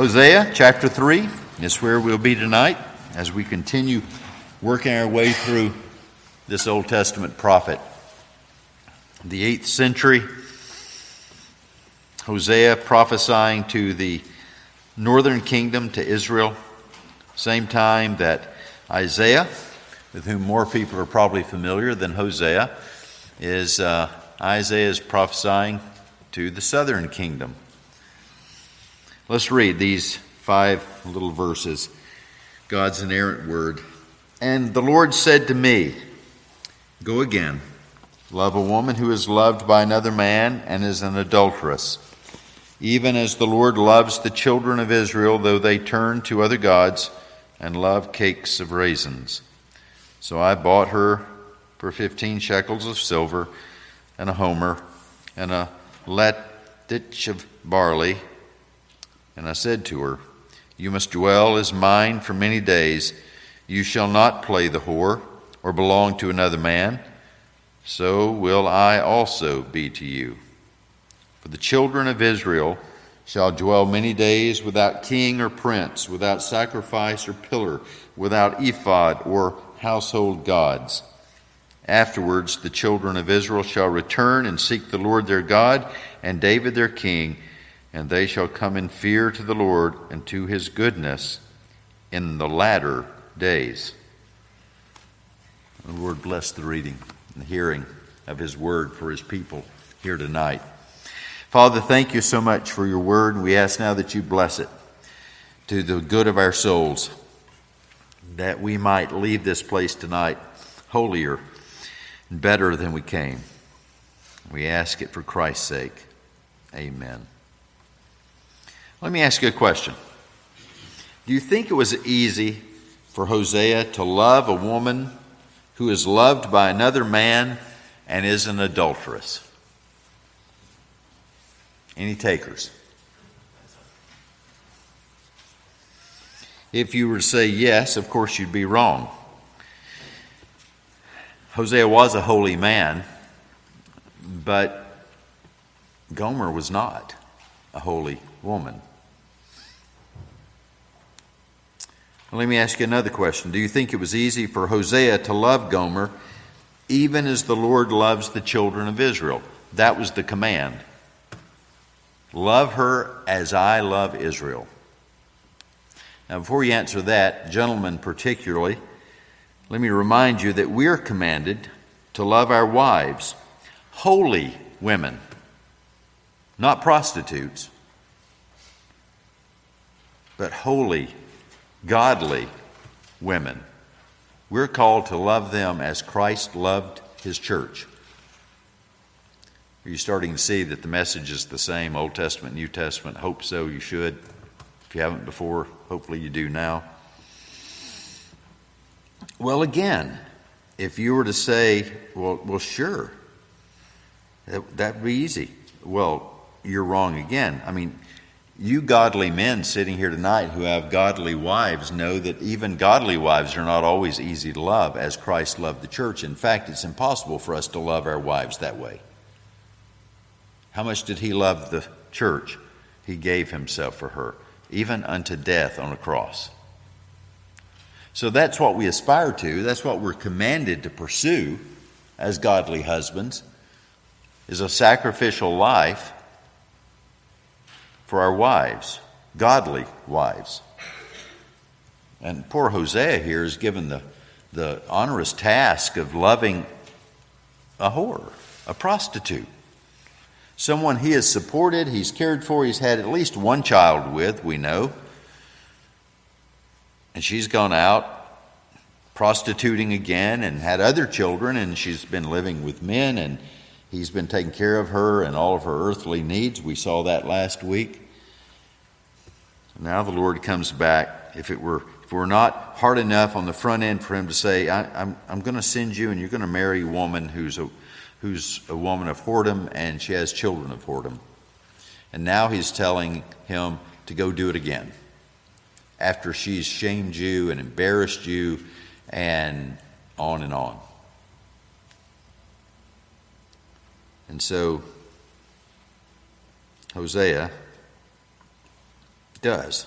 Hosea chapter 3 is where we'll be tonight as we continue working our way through this Old Testament prophet. The 8th century, Hosea prophesying to the northern kingdom, to Israel, same time that Isaiah, with whom more people are probably familiar than Hosea, is uh, Isaiah is prophesying to the southern kingdom. Let's read these five little verses, God's inerrant word. And the Lord said to me, Go again, love a woman who is loved by another man and is an adulteress, even as the Lord loves the children of Israel, though they turn to other gods and love cakes of raisins. So I bought her for fifteen shekels of silver and a homer and a lethech of barley and I said to her, You must dwell as mine for many days. You shall not play the whore or belong to another man. So will I also be to you. For the children of Israel shall dwell many days without king or prince, without sacrifice or pillar, without ephod or household gods. Afterwards, the children of Israel shall return and seek the Lord their God and David their king and they shall come in fear to the Lord and to his goodness in the latter days. The Lord bless the reading and the hearing of his word for his people here tonight. Father, thank you so much for your word, and we ask now that you bless it to the good of our souls, that we might leave this place tonight holier and better than we came. We ask it for Christ's sake. Amen. Let me ask you a question. Do you think it was easy for Hosea to love a woman who is loved by another man and is an adulteress? Any takers? If you were to say yes, of course you'd be wrong. Hosea was a holy man, but Gomer was not a holy woman. Let me ask you another question. Do you think it was easy for Hosea to love Gomer even as the Lord loves the children of Israel? That was the command. Love her as I love Israel. Now, before you answer that, gentlemen particularly, let me remind you that we're commanded to love our wives, holy women, not prostitutes, but holy godly women. We're called to love them as Christ loved his church. Are you starting to see that the message is the same, Old Testament, New Testament? Hope so, you should. If you haven't before, hopefully you do now. Well, again, if you were to say, well, well sure, that would be easy. Well, you're wrong again. I mean, you godly men sitting here tonight who have godly wives know that even godly wives are not always easy to love as Christ loved the church. In fact, it's impossible for us to love our wives that way. How much did he love the church? He gave himself for her, even unto death on a cross. So that's what we aspire to. That's what we're commanded to pursue as godly husbands is a sacrificial life for our wives, godly wives. And poor Hosea here is given the, the onerous task of loving a whore, a prostitute. Someone he has supported, he's cared for, he's had at least one child with, we know. And she's gone out prostituting again and had other children, and she's been living with men, and he's been taking care of her and all of her earthly needs. We saw that last week. Now the Lord comes back. If it were if we're not hard enough on the front end for him to say, I, am I'm, I'm going to send you and you're going to marry a woman who's a, who's a woman of whoredom and she has children of whoredom. And now he's telling him to go do it again after she's shamed you and embarrassed you and on and on. And so, Hosea does.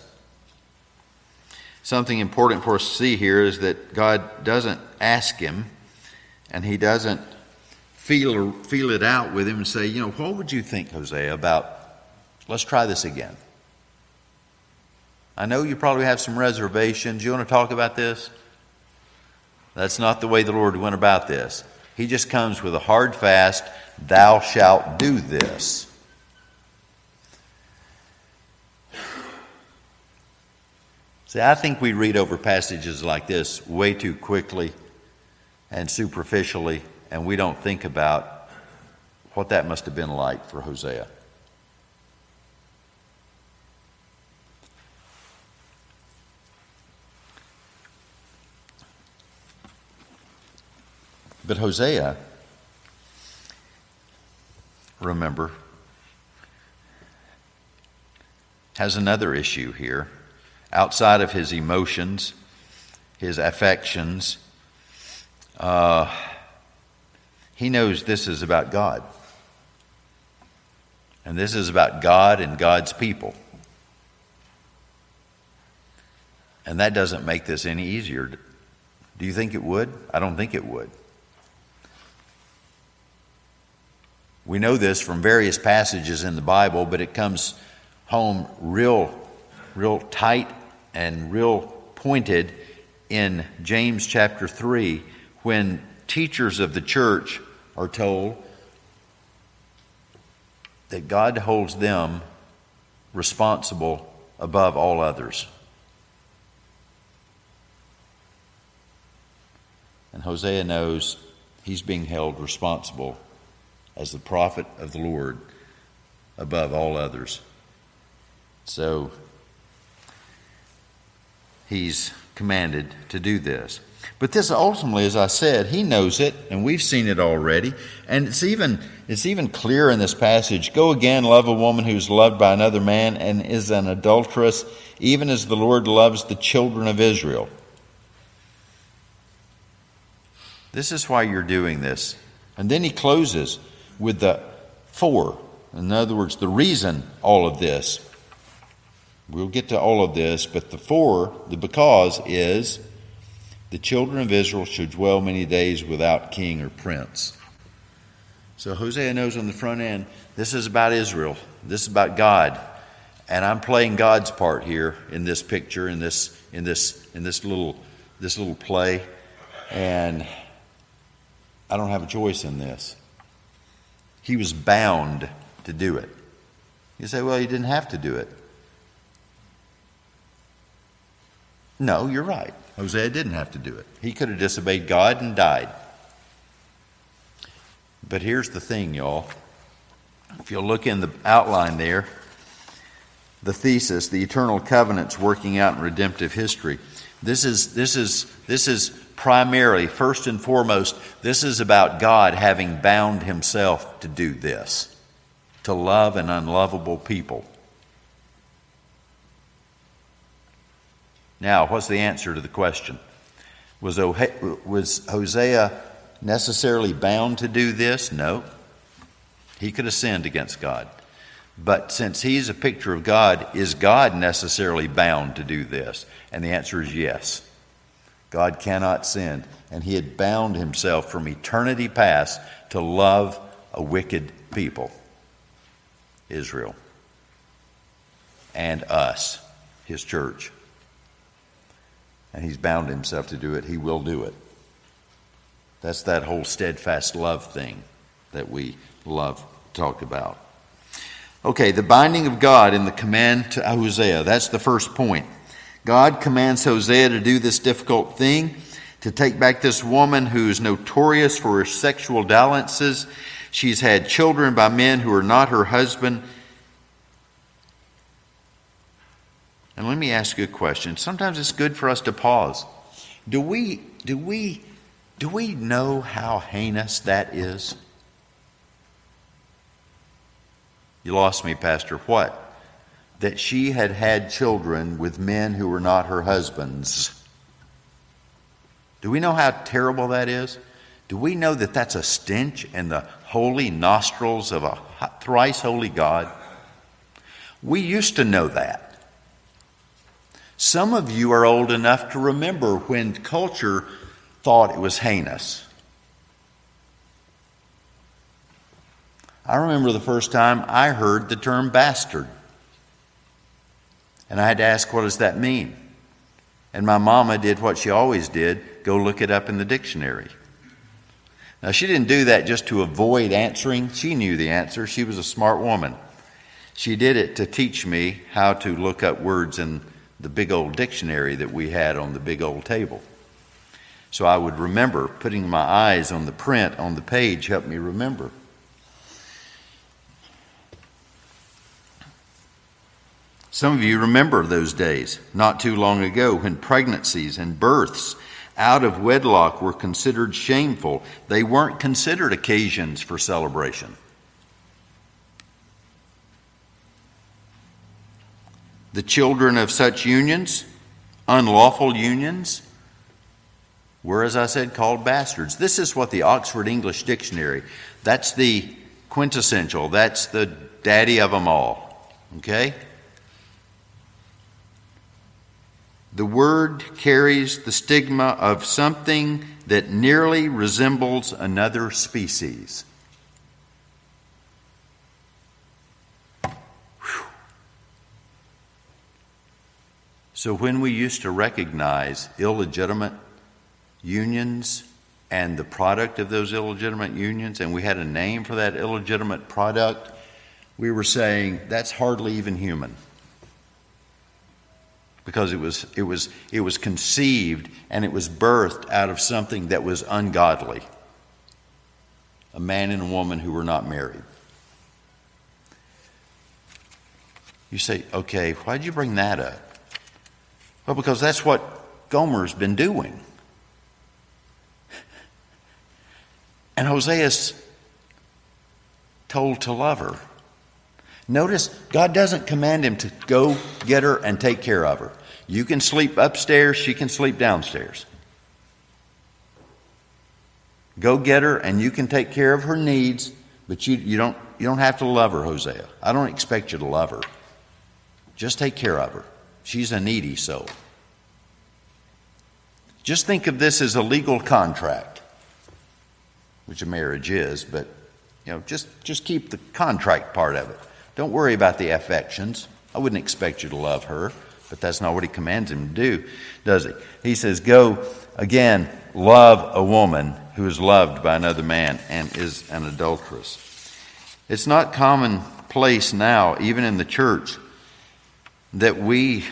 Something important for us to see here is that God doesn't ask him and he doesn't feel, feel it out with him and say, you know, what would you think, Hosea, about let's try this again? I know you probably have some reservations. You want to talk about this? That's not the way the Lord went about this. He just comes with a hard fast, thou shalt do this. See, I think we read over passages like this way too quickly and superficially, and we don't think about what that must have been like for Hosea. But Hosea, remember, has another issue here outside of his emotions, his affections. Uh, he knows this is about God. And this is about God and God's people. And that doesn't make this any easier. Do you think it would? I don't think it would. We know this from various passages in the Bible, but it comes home real, real tight and real pointed in James chapter 3 when teachers of the church are told that God holds them responsible above all others. And Hosea knows he's being held responsible as the prophet of the Lord above all others. So he's commanded to do this. But this ultimately, as I said, he knows it, and we've seen it already. And it's even it's even clear in this passage. Go again, love a woman who's loved by another man and is an adulteress, even as the Lord loves the children of Israel. This is why you're doing this. And then he closes with the for. In other words, the reason all of this. We'll get to all of this, but the for, the because is the children of Israel should dwell many days without king or prince. So Hosea knows on the front end, this is about Israel. This is about God. And I'm playing God's part here in this picture, in this, in this, in this little, this little play. And I don't have a choice in this. He was bound to do it. You say, well, he didn't have to do it. No, you're right. Hosea didn't have to do it. He could have disobeyed God and died. But here's the thing, y'all. If you'll look in the outline there, the thesis, the eternal covenants working out in redemptive history. This is, this is, this is primarily, first and foremost, this is about God having bound himself to do this, to love an unlovable people. Now, what's the answer to the question? Was, was Hosea necessarily bound to do this? No. He could have sinned against God. But since he's a picture of God, is God necessarily bound to do this? And the answer is yes. God cannot sin. And he had bound himself from eternity past to love a wicked people, Israel, and us, his church. And he's bound himself to do it. He will do it. That's that whole steadfast love thing that we love talk about. Okay, the binding of God in the command to Hosea. That's the first point. God commands Hosea to do this difficult thing, to take back this woman who is notorious for her sexual dalliances. She's had children by men who are not her husband. And let me ask you a question. Sometimes it's good for us to pause. Do we, do we, do we know how heinous that is? You lost me, Pastor. What? that she had had children with men who were not her husbands. Do we know how terrible that is? Do we know that that's a stench in the holy nostrils of a thrice holy God? We used to know that. Some of you are old enough to remember when culture thought it was heinous. I remember the first time I heard the term bastard. And I had to ask, what does that mean? And my mama did what she always did go look it up in the dictionary. Now, she didn't do that just to avoid answering. She knew the answer. She was a smart woman. She did it to teach me how to look up words in the big old dictionary that we had on the big old table. So I would remember putting my eyes on the print on the page helped me remember. Some of you remember those days not too long ago when pregnancies and births out of wedlock were considered shameful. They weren't considered occasions for celebration. The children of such unions, unlawful unions, were, as I said, called bastards. This is what the Oxford English Dictionary, that's the quintessential, that's the daddy of them all. Okay? the word carries the stigma of something that nearly resembles another species. So, when we used to recognize illegitimate unions and the product of those illegitimate unions, and we had a name for that illegitimate product, we were saying that's hardly even human because it was, it, was, it was conceived and it was birthed out of something that was ungodly a man and a woman who were not married. You say, okay, why'd you bring that up? Well, because that's what Gomer's been doing. And Hosea's told to love her. Notice, God doesn't command him to go get her and take care of her. You can sleep upstairs, she can sleep downstairs. Go get her and you can take care of her needs, but you, you, don't, you don't have to love her, Hosea. I don't expect you to love her. Just take care of her. She's a needy soul. Just think of this as a legal contract, which a marriage is, but you know, just, just keep the contract part of it. Don't worry about the affections. I wouldn't expect you to love her, but that's not what he commands him to do, does he? He says, Go again, love a woman who is loved by another man and is an adulteress. It's not commonplace now, even in the church, that we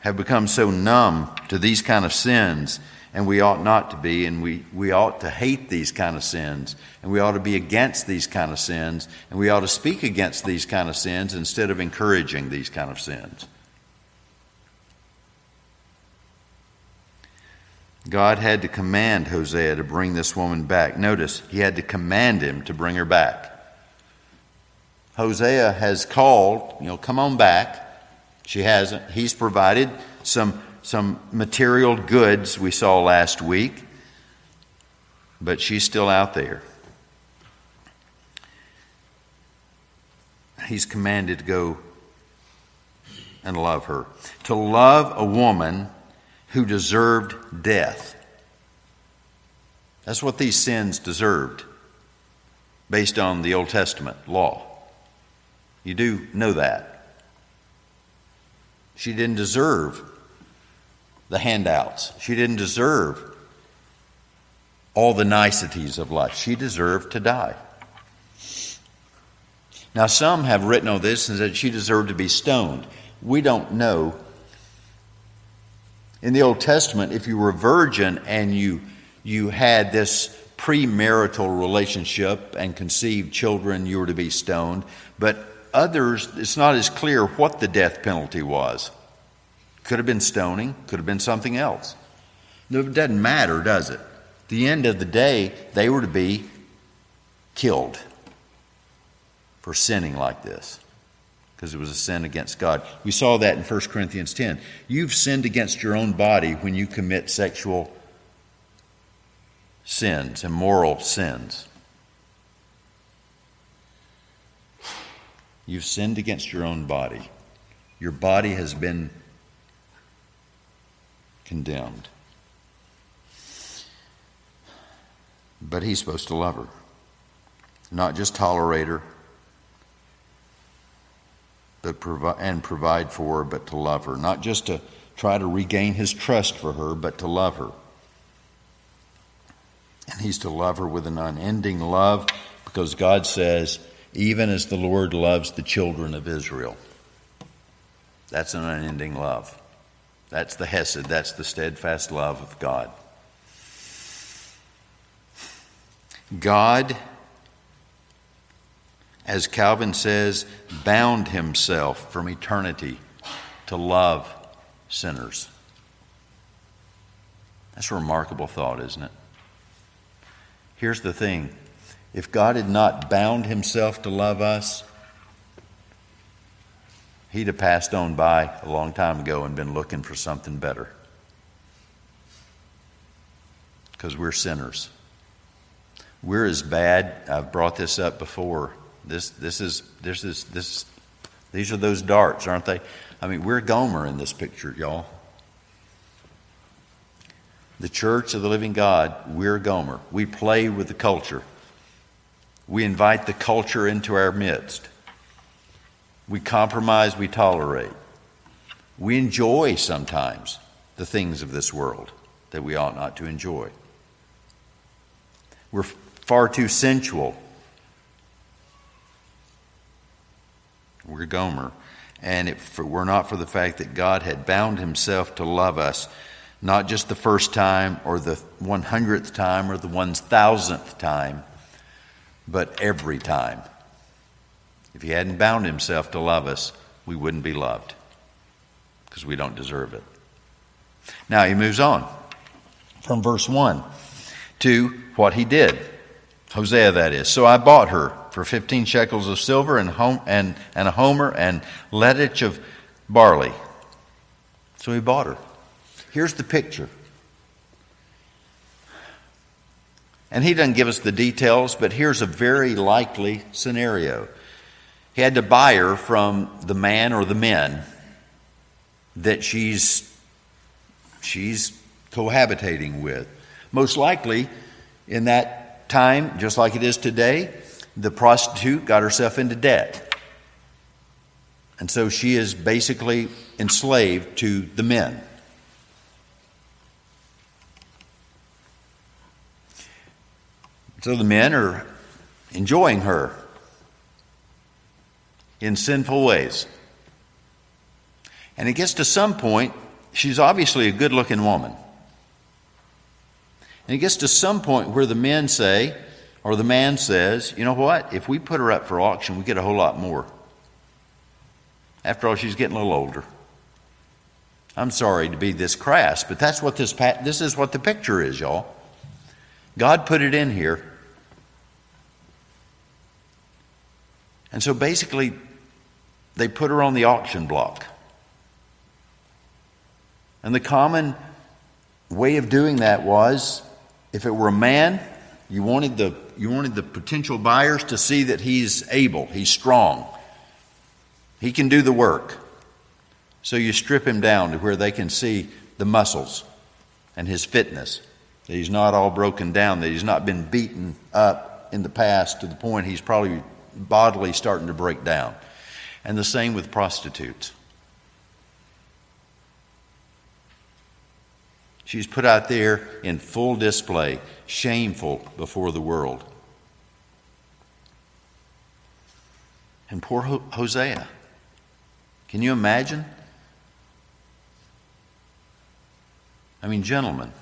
have become so numb to these kind of sins and we ought not to be, and we, we ought to hate these kind of sins, and we ought to be against these kind of sins, and we ought to speak against these kind of sins instead of encouraging these kind of sins. God had to command Hosea to bring this woman back. Notice, he had to command him to bring her back. Hosea has called, you know, come on back. She hasn't. He's provided some some material goods we saw last week, but she's still out there. He's commanded to go and love her. To love a woman who deserved death. That's what these sins deserved based on the Old Testament law. You do know that. She didn't deserve the handouts. She didn't deserve all the niceties of life. She deserved to die. Now, some have written on this and said she deserved to be stoned. We don't know. In the Old Testament, if you were a virgin and you, you had this premarital relationship and conceived children, you were to be stoned. But others, it's not as clear what the death penalty was. Could have been stoning, could have been something else. It doesn't matter, does it? At the end of the day, they were to be killed for sinning like this because it was a sin against God. We saw that in 1 Corinthians 10. You've sinned against your own body when you commit sexual sins, immoral sins. You've sinned against your own body. Your body has been condemned. But he's supposed to love her, not just tolerate her, but provi- and provide for her, but to love her, not just to try to regain his trust for her, but to love her. And he's to love her with an unending love because God says, even as the Lord loves the children of Israel. That's an unending love. That's the Hesed, that's the steadfast love of God. God, as Calvin says, bound himself from eternity to love sinners. That's a remarkable thought, isn't it? Here's the thing if God had not bound himself to love us, he'd have passed on by a long time ago and been looking for something better. Because we're sinners. We're as bad. I've brought this up before. This, this is, this is, this, these are those darts, aren't they? I mean, we're Gomer in this picture, y'all. The church of the living God, we're Gomer. We play with the culture. We invite the culture into our midst. We compromise, we tolerate. We enjoy sometimes the things of this world that we ought not to enjoy. We're far too sensual. We're Gomer. And if it were not for the fact that God had bound himself to love us, not just the first time or the 100th time or the 1000th time, but every time. If he hadn't bound himself to love us, we wouldn't be loved because we don't deserve it. Now he moves on from verse 1 to what he did. Hosea, that is. So I bought her for 15 shekels of silver and, home, and, and a homer and of barley. So he bought her. Here's the picture. And he doesn't give us the details, but here's a very likely scenario. He had to buy her from the man or the men that she's she's cohabitating with. Most likely in that time, just like it is today, the prostitute got herself into debt. And so she is basically enslaved to the men. So the men are enjoying her in sinful ways. And it gets to some point, she's obviously a good looking woman. And it gets to some point where the men say, or the man says, you know what? If we put her up for auction, we get a whole lot more. After all, she's getting a little older. I'm sorry to be this crass, but that's what this this is what the picture is, y'all. God put it in here. And so basically, they put her on the auction block. And the common way of doing that was if it were a man, you wanted the, you wanted the potential buyers to see that he's able, he's strong, he can do the work. So you strip him down to where they can see the muscles and his fitness, that he's not all broken down, that he's not been beaten up in the past to the point he's probably bodily starting to break down. And the same with prostitutes. She's put out there in full display, shameful before the world. And poor Hosea. Can you imagine? I mean, gentlemen,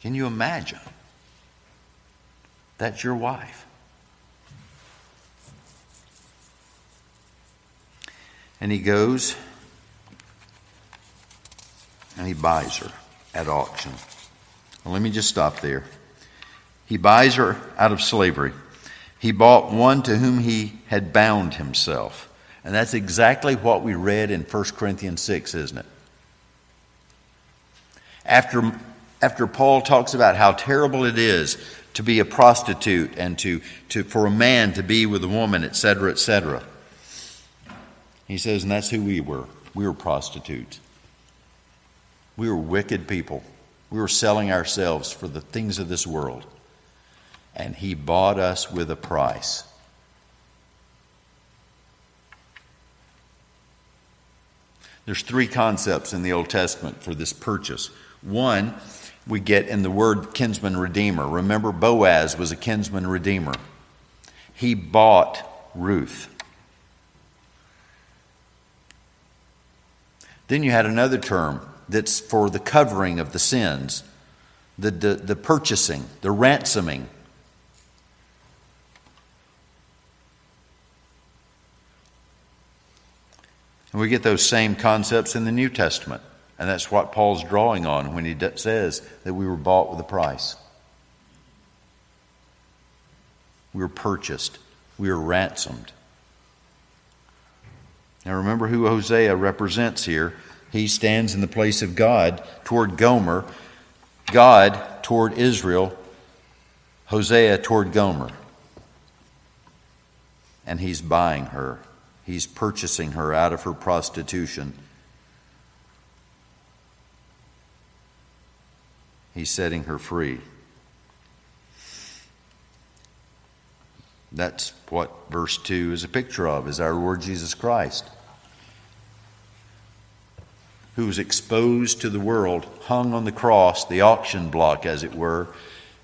can you imagine? That's your wife. And he goes and he buys her at auction. Well, let me just stop there. He buys her out of slavery. He bought one to whom he had bound himself. And that's exactly what we read in 1 Corinthians 6, isn't it? After, after Paul talks about how terrible it is to be a prostitute and to, to, for a man to be with a woman, etc., etc., he says, and that's who we were. We were prostitutes. We were wicked people. We were selling ourselves for the things of this world. And He bought us with a price. There's three concepts in the Old Testament for this purchase. One, we get in the word kinsman redeemer. Remember, Boaz was a kinsman redeemer. He bought Ruth. Then you had another term that's for the covering of the sins, the, the, the purchasing, the ransoming. And we get those same concepts in the New Testament. And that's what Paul's drawing on when he says that we were bought with a price. We were purchased. We were ransomed. Now remember who Hosea represents here. He stands in the place of God toward Gomer, God toward Israel, Hosea toward Gomer. And he's buying her, he's purchasing her out of her prostitution He's setting her free. That's what verse 2 is a picture of, is our Lord Jesus Christ, who was exposed to the world, hung on the cross, the auction block, as it were,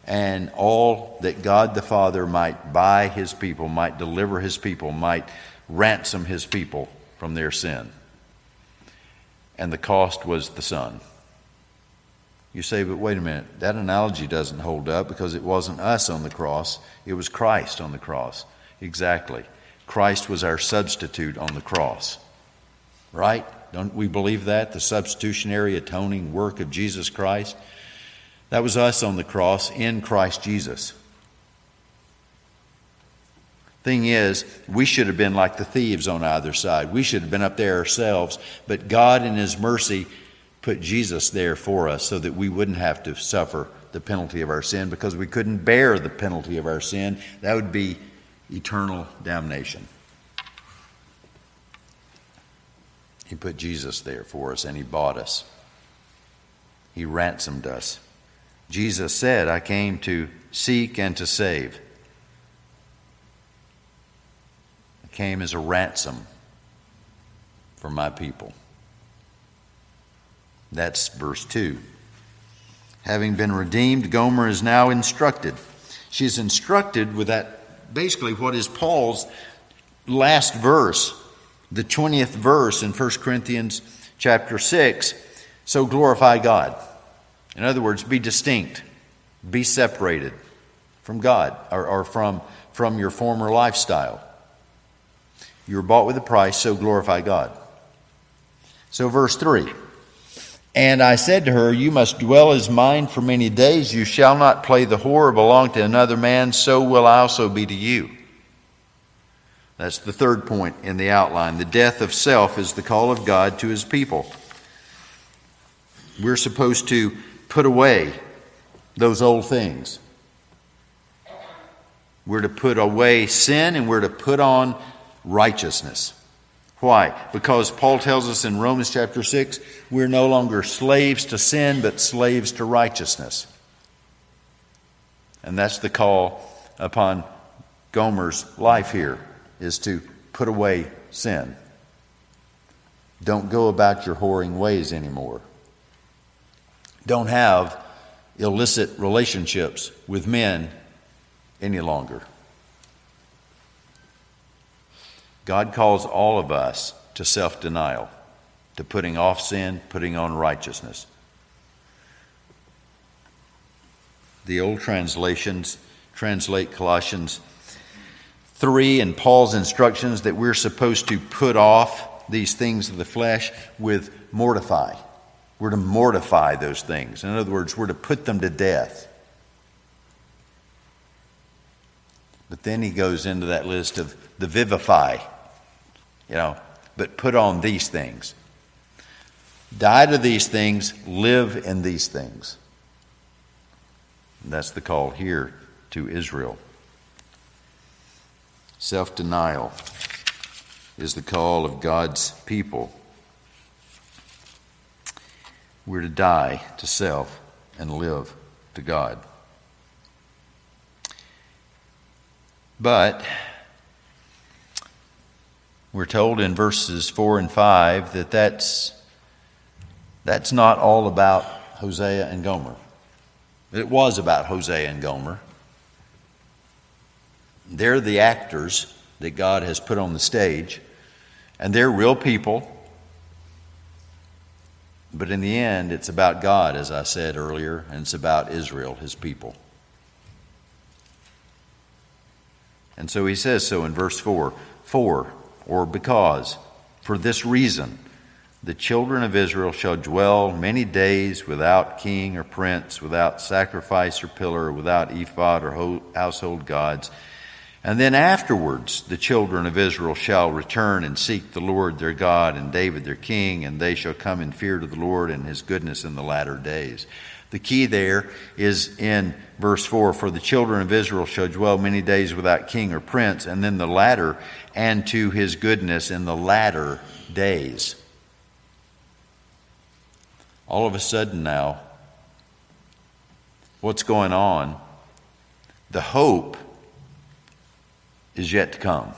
and all that God the Father might buy his people, might deliver his people, might ransom his people from their sin. And the cost was the Son. You say, but wait a minute, that analogy doesn't hold up because it wasn't us on the cross, it was Christ on the cross. Exactly. Christ was our substitute on the cross. Right? Don't we believe that? The substitutionary atoning work of Jesus Christ? That was us on the cross in Christ Jesus. Thing is, we should have been like the thieves on either side. We should have been up there ourselves, but God, in His mercy, put Jesus there for us so that we wouldn't have to suffer the penalty of our sin because we couldn't bear the penalty of our sin. That would be eternal damnation. He put Jesus there for us and He bought us. He ransomed us. Jesus said, I came to seek and to save. I came as a ransom for my people. That's verse 2. Having been redeemed, Gomer is now instructed. She is instructed with that, basically, what is Paul's last verse, the 20th verse in 1 Corinthians chapter 6. So glorify God. In other words, be distinct, be separated from God or, or from, from your former lifestyle. You were bought with a price, so glorify God. So, verse 3 and I said to her, You must dwell as mine for many days. You shall not play the whore or belong to another man, so will I also be to you. That's the third point in the outline. The death of self is the call of God to his people. We're supposed to put away those old things. We're to put away sin and we're to put on righteousness. Why? Because Paul tells us in Romans chapter 6, we're no longer slaves to sin, but slaves to righteousness. And that's the call upon Gomer's life here, is to put away sin. Don't go about your whoring ways anymore. Don't have illicit relationships with men any longer. God calls all of us to self denial, to putting off sin, putting on righteousness. The old translations translate Colossians 3 and Paul's instructions that we're supposed to put off these things of the flesh with mortify. We're to mortify those things. In other words, we're to put them to death. But then he goes into that list of the vivify you know, but put on these things. Die to these things, live in these things. And that's the call here to Israel. Self denial is the call of God's people. We're to die to self and live to God. But we're told in verses 4 and 5 that that's, that's not all about Hosea and Gomer. It was about Hosea and Gomer. They're the actors that God has put on the stage, and they're real people. But in the end, it's about God, as I said earlier, and it's about Israel, his people. And so he says so in verse 4 For, or because, for this reason, the children of Israel shall dwell many days without king or prince, without sacrifice or pillar, without ephod or household gods. And then afterwards, the children of Israel shall return and seek the Lord their God and David their king, and they shall come in fear to the Lord and his goodness in the latter days. The key there is in verse 4 For the children of Israel shall dwell many days without king or prince, and then the latter, and to his goodness in the latter days. All of a sudden now, what's going on? The hope is yet to come.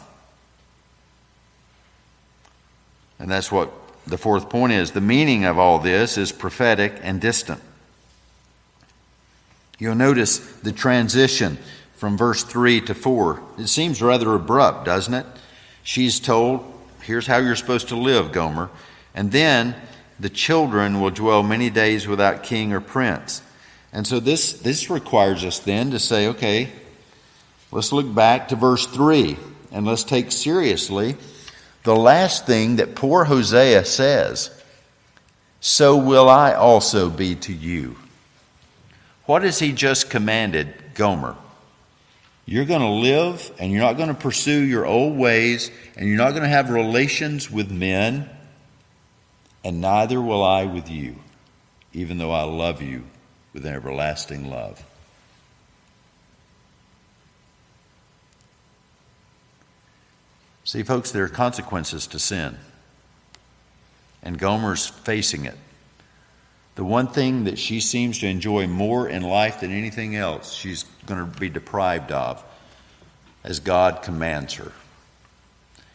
And that's what the fourth point is. The meaning of all this is prophetic and distant. You'll notice the transition from verse 3 to 4. It seems rather abrupt, doesn't it? She's told, Here's how you're supposed to live, Gomer. And then the children will dwell many days without king or prince. And so this, this requires us then to say, okay, let's look back to verse 3 and let's take seriously the last thing that poor Hosea says So will I also be to you. What has he just commanded Gomer? You're going to live and you're not going to pursue your old ways and you're not going to have relations with men and neither will I with you, even though I love you with an everlasting love. See, folks, there are consequences to sin, and Gomer's facing it. The one thing that she seems to enjoy more in life than anything else, she's going to be deprived of as God commands her.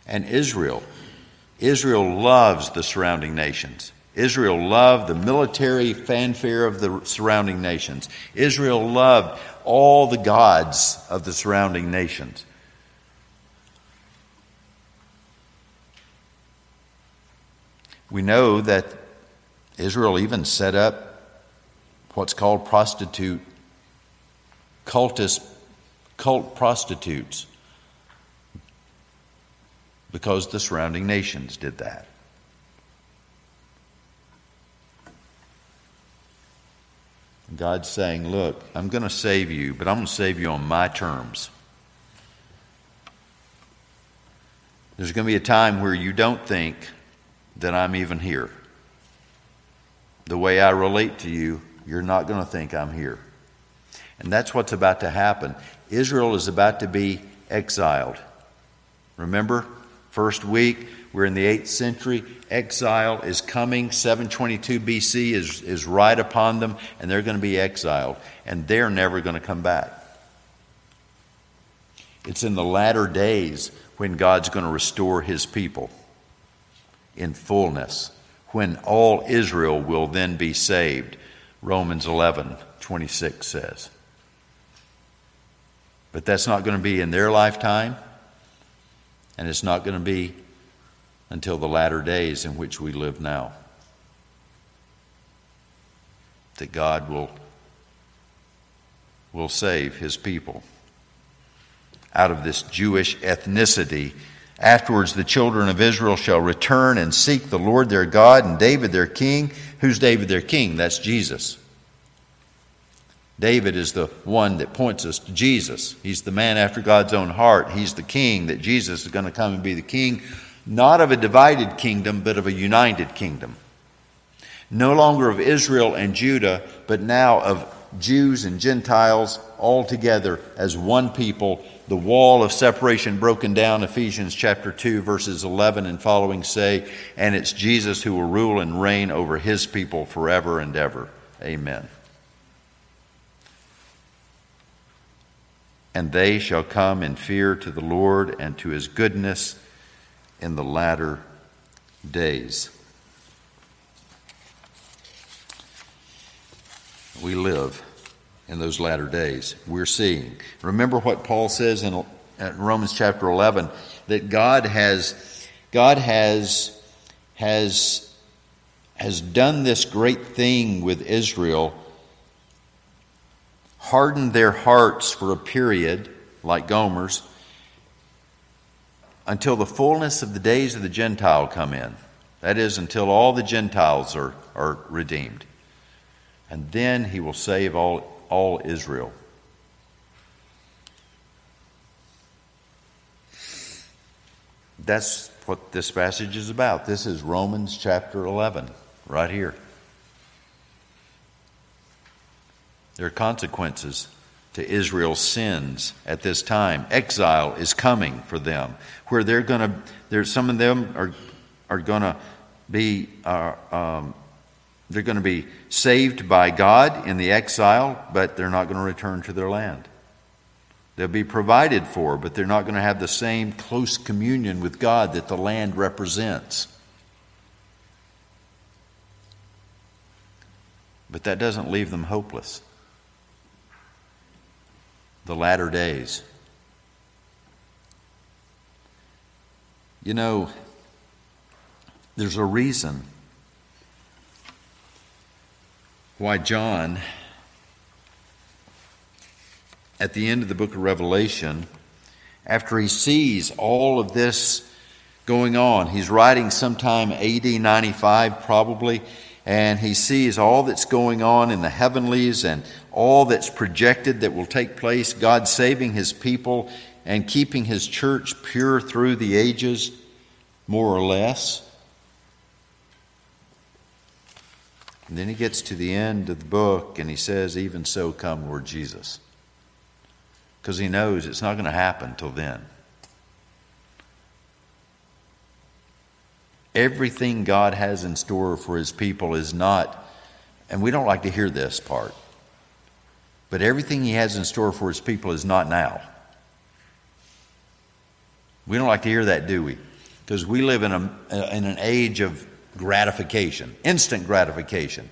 And Israel, Israel loves the surrounding nations. Israel loved the military fanfare of the surrounding nations. Israel loved all the gods of the surrounding nations. We know that Israel even set up what's called prostitute cultist cult prostitutes because the surrounding nations did that. God's saying, Look, I'm going to save you, but I'm going to save you on my terms. There's going to be a time where you don't think that I'm even here. The way I relate to you, you're not going to think I'm here. And that's what's about to happen. Israel is about to be exiled. Remember? First week, we're in the 8th century. Exile is coming. 722 BC is, is right upon them, and they're going to be exiled. And they're never going to come back. It's in the latter days when God's going to restore his people in fullness, when all Israel will then be saved. Romans 11 26 says. But that's not going to be in their lifetime. And it's not going to be until the latter days in which we live now that God will, will save his people out of this Jewish ethnicity. Afterwards, the children of Israel shall return and seek the Lord their God and David their king. Who's David their king? That's Jesus. David is the one that points us to Jesus. He's the man after God's own heart. He's the king, that Jesus is going to come and be the king, not of a divided kingdom, but of a united kingdom. No longer of Israel and Judah, but now of Jews and Gentiles all together as one people the wall of separation broken down, Ephesians chapter 2, verses 11 and following say, and it's Jesus who will rule and reign over his people forever and ever. Amen. And they shall come in fear to the Lord and to his goodness in the latter days. We live in those latter days. We're seeing. Remember what Paul says in, Romans chapter 11 that God has God has has has done this great thing with Israel, hardened their hearts for a period, like Gomer's, until the fullness of the days of the Gentile come in. That is, until all the Gentiles are, are redeemed. And then he will save all, all Israel. That's what this passage is about. This is Romans chapter 11, right here. There are consequences to Israel's sins at this time. Exile is coming for them, where they're going to, there's some of them are, are going to be uh, um, they're going to be saved by God in the exile, but they're not going to return to their land. They'll be provided for, but they're not going to have the same close communion with God that the land represents. But that doesn't leave them hopeless. The latter days. You know, there's a reason why John, at the end of the book of Revelation, after he sees all of this going on, he's writing sometime AD 95 probably, and he sees all that's going on in the heavenlies and all that's projected that will take place, God saving his people and keeping his church pure through the ages, more or less. And then he gets to the end of the book and he says, Even so, come, Lord Jesus. Because he knows it's not going to happen till then. Everything God has in store for his people is not, and we don't like to hear this part, but everything he has in store for his people is not now. We don't like to hear that, do we? Because we live in, a, in an age of gratification, instant gratification.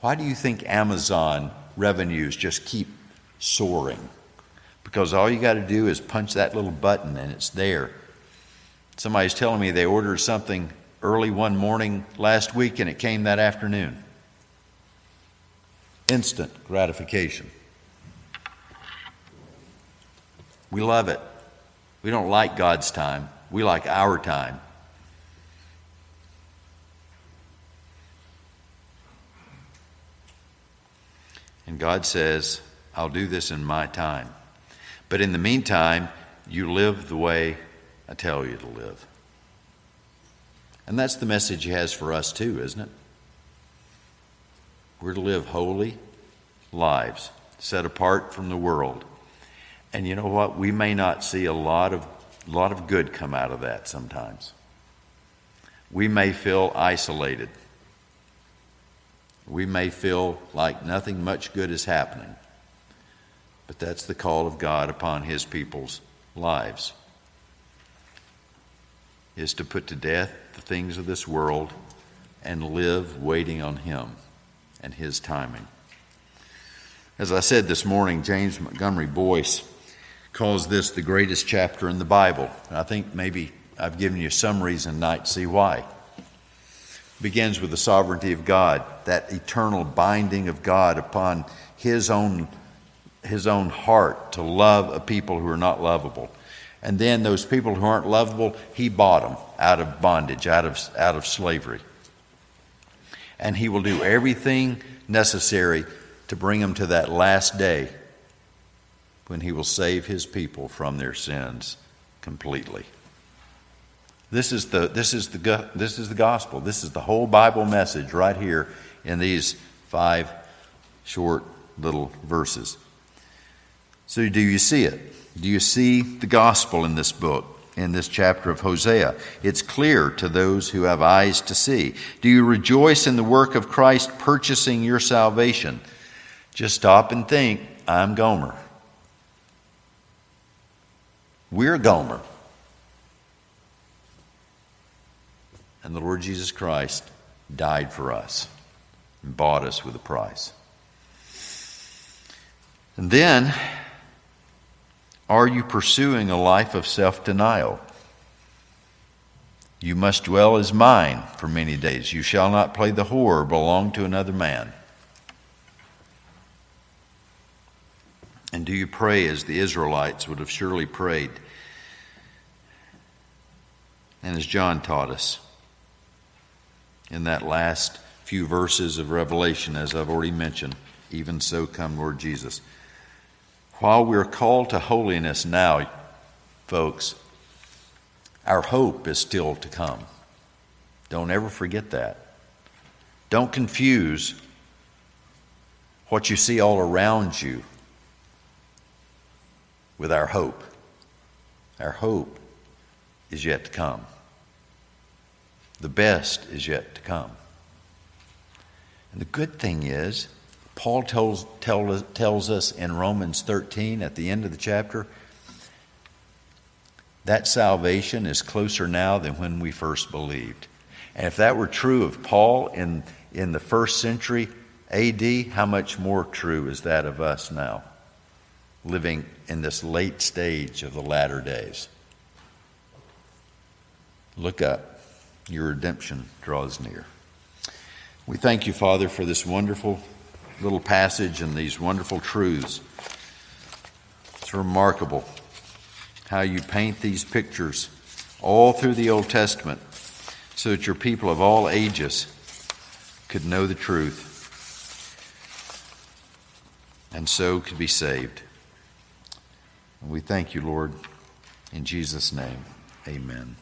Why do you think Amazon revenues just keep soaring? Because all you got to do is punch that little button and it's there. Somebody's telling me they ordered something early one morning last week and it came that afternoon. Instant gratification. We love it. We don't like God's time, we like our time. And God says, I'll do this in my time. But in the meantime, you live the way I tell you to live. And that's the message He has for us, too, isn't it? We're to live holy lives, set apart from the world. And you know what? We may not see a lot of, lot of good come out of that sometimes. We may feel isolated we may feel like nothing much good is happening, but that's the call of God upon His people's lives is to put to death the things of this world and live waiting on Him and His timing. As I said this morning, James Montgomery Boice calls this the greatest chapter in the Bible. I think maybe I've given you some reason tonight to see why begins with the sovereignty of God, that eternal binding of God upon his own, his own heart to love a people who are not lovable. And then those people who aren't lovable, he bought them out of bondage, out of, out of slavery. And he will do everything necessary to bring them to that last day when he will save his people from their sins completely. This is the, this is the, this is the gospel. This is the whole Bible message right here in these five short little verses. So, do you see it? Do you see the gospel in this book, in this chapter of Hosea? It's clear to those who have eyes to see. Do you rejoice in the work of Christ purchasing your salvation? Just stop and think I'm Gomer. We're Gomer. And the Lord Jesus Christ died for us and bought us with a price. And then, are you pursuing a life of self denial? You must dwell as mine for many days. You shall not play the whore or belong to another man. And do you pray as the Israelites would have surely prayed? And as John taught us in that last few verses of Revelation, as I've already mentioned, even so come Lord Jesus. While we're called to holiness now, folks, our hope is still to come. Don't ever forget that. Don't confuse what you see all around you with our hope. Our hope is yet to come. The best is yet to come. And the good thing is, Paul tells, tell, tells us in Romans 13 at the end of the chapter that salvation is closer now than when we first believed. And if that were true of Paul in, in the first century AD, how much more true is that of us now, living in this late stage of the latter days? Look up. Your redemption draws near. We thank you, Father, for this wonderful little passage and these wonderful truths. It's remarkable how you paint these pictures all through the Old Testament so that your people of all ages could know the truth and so could be saved. And we thank you, Lord. In Jesus' name, amen.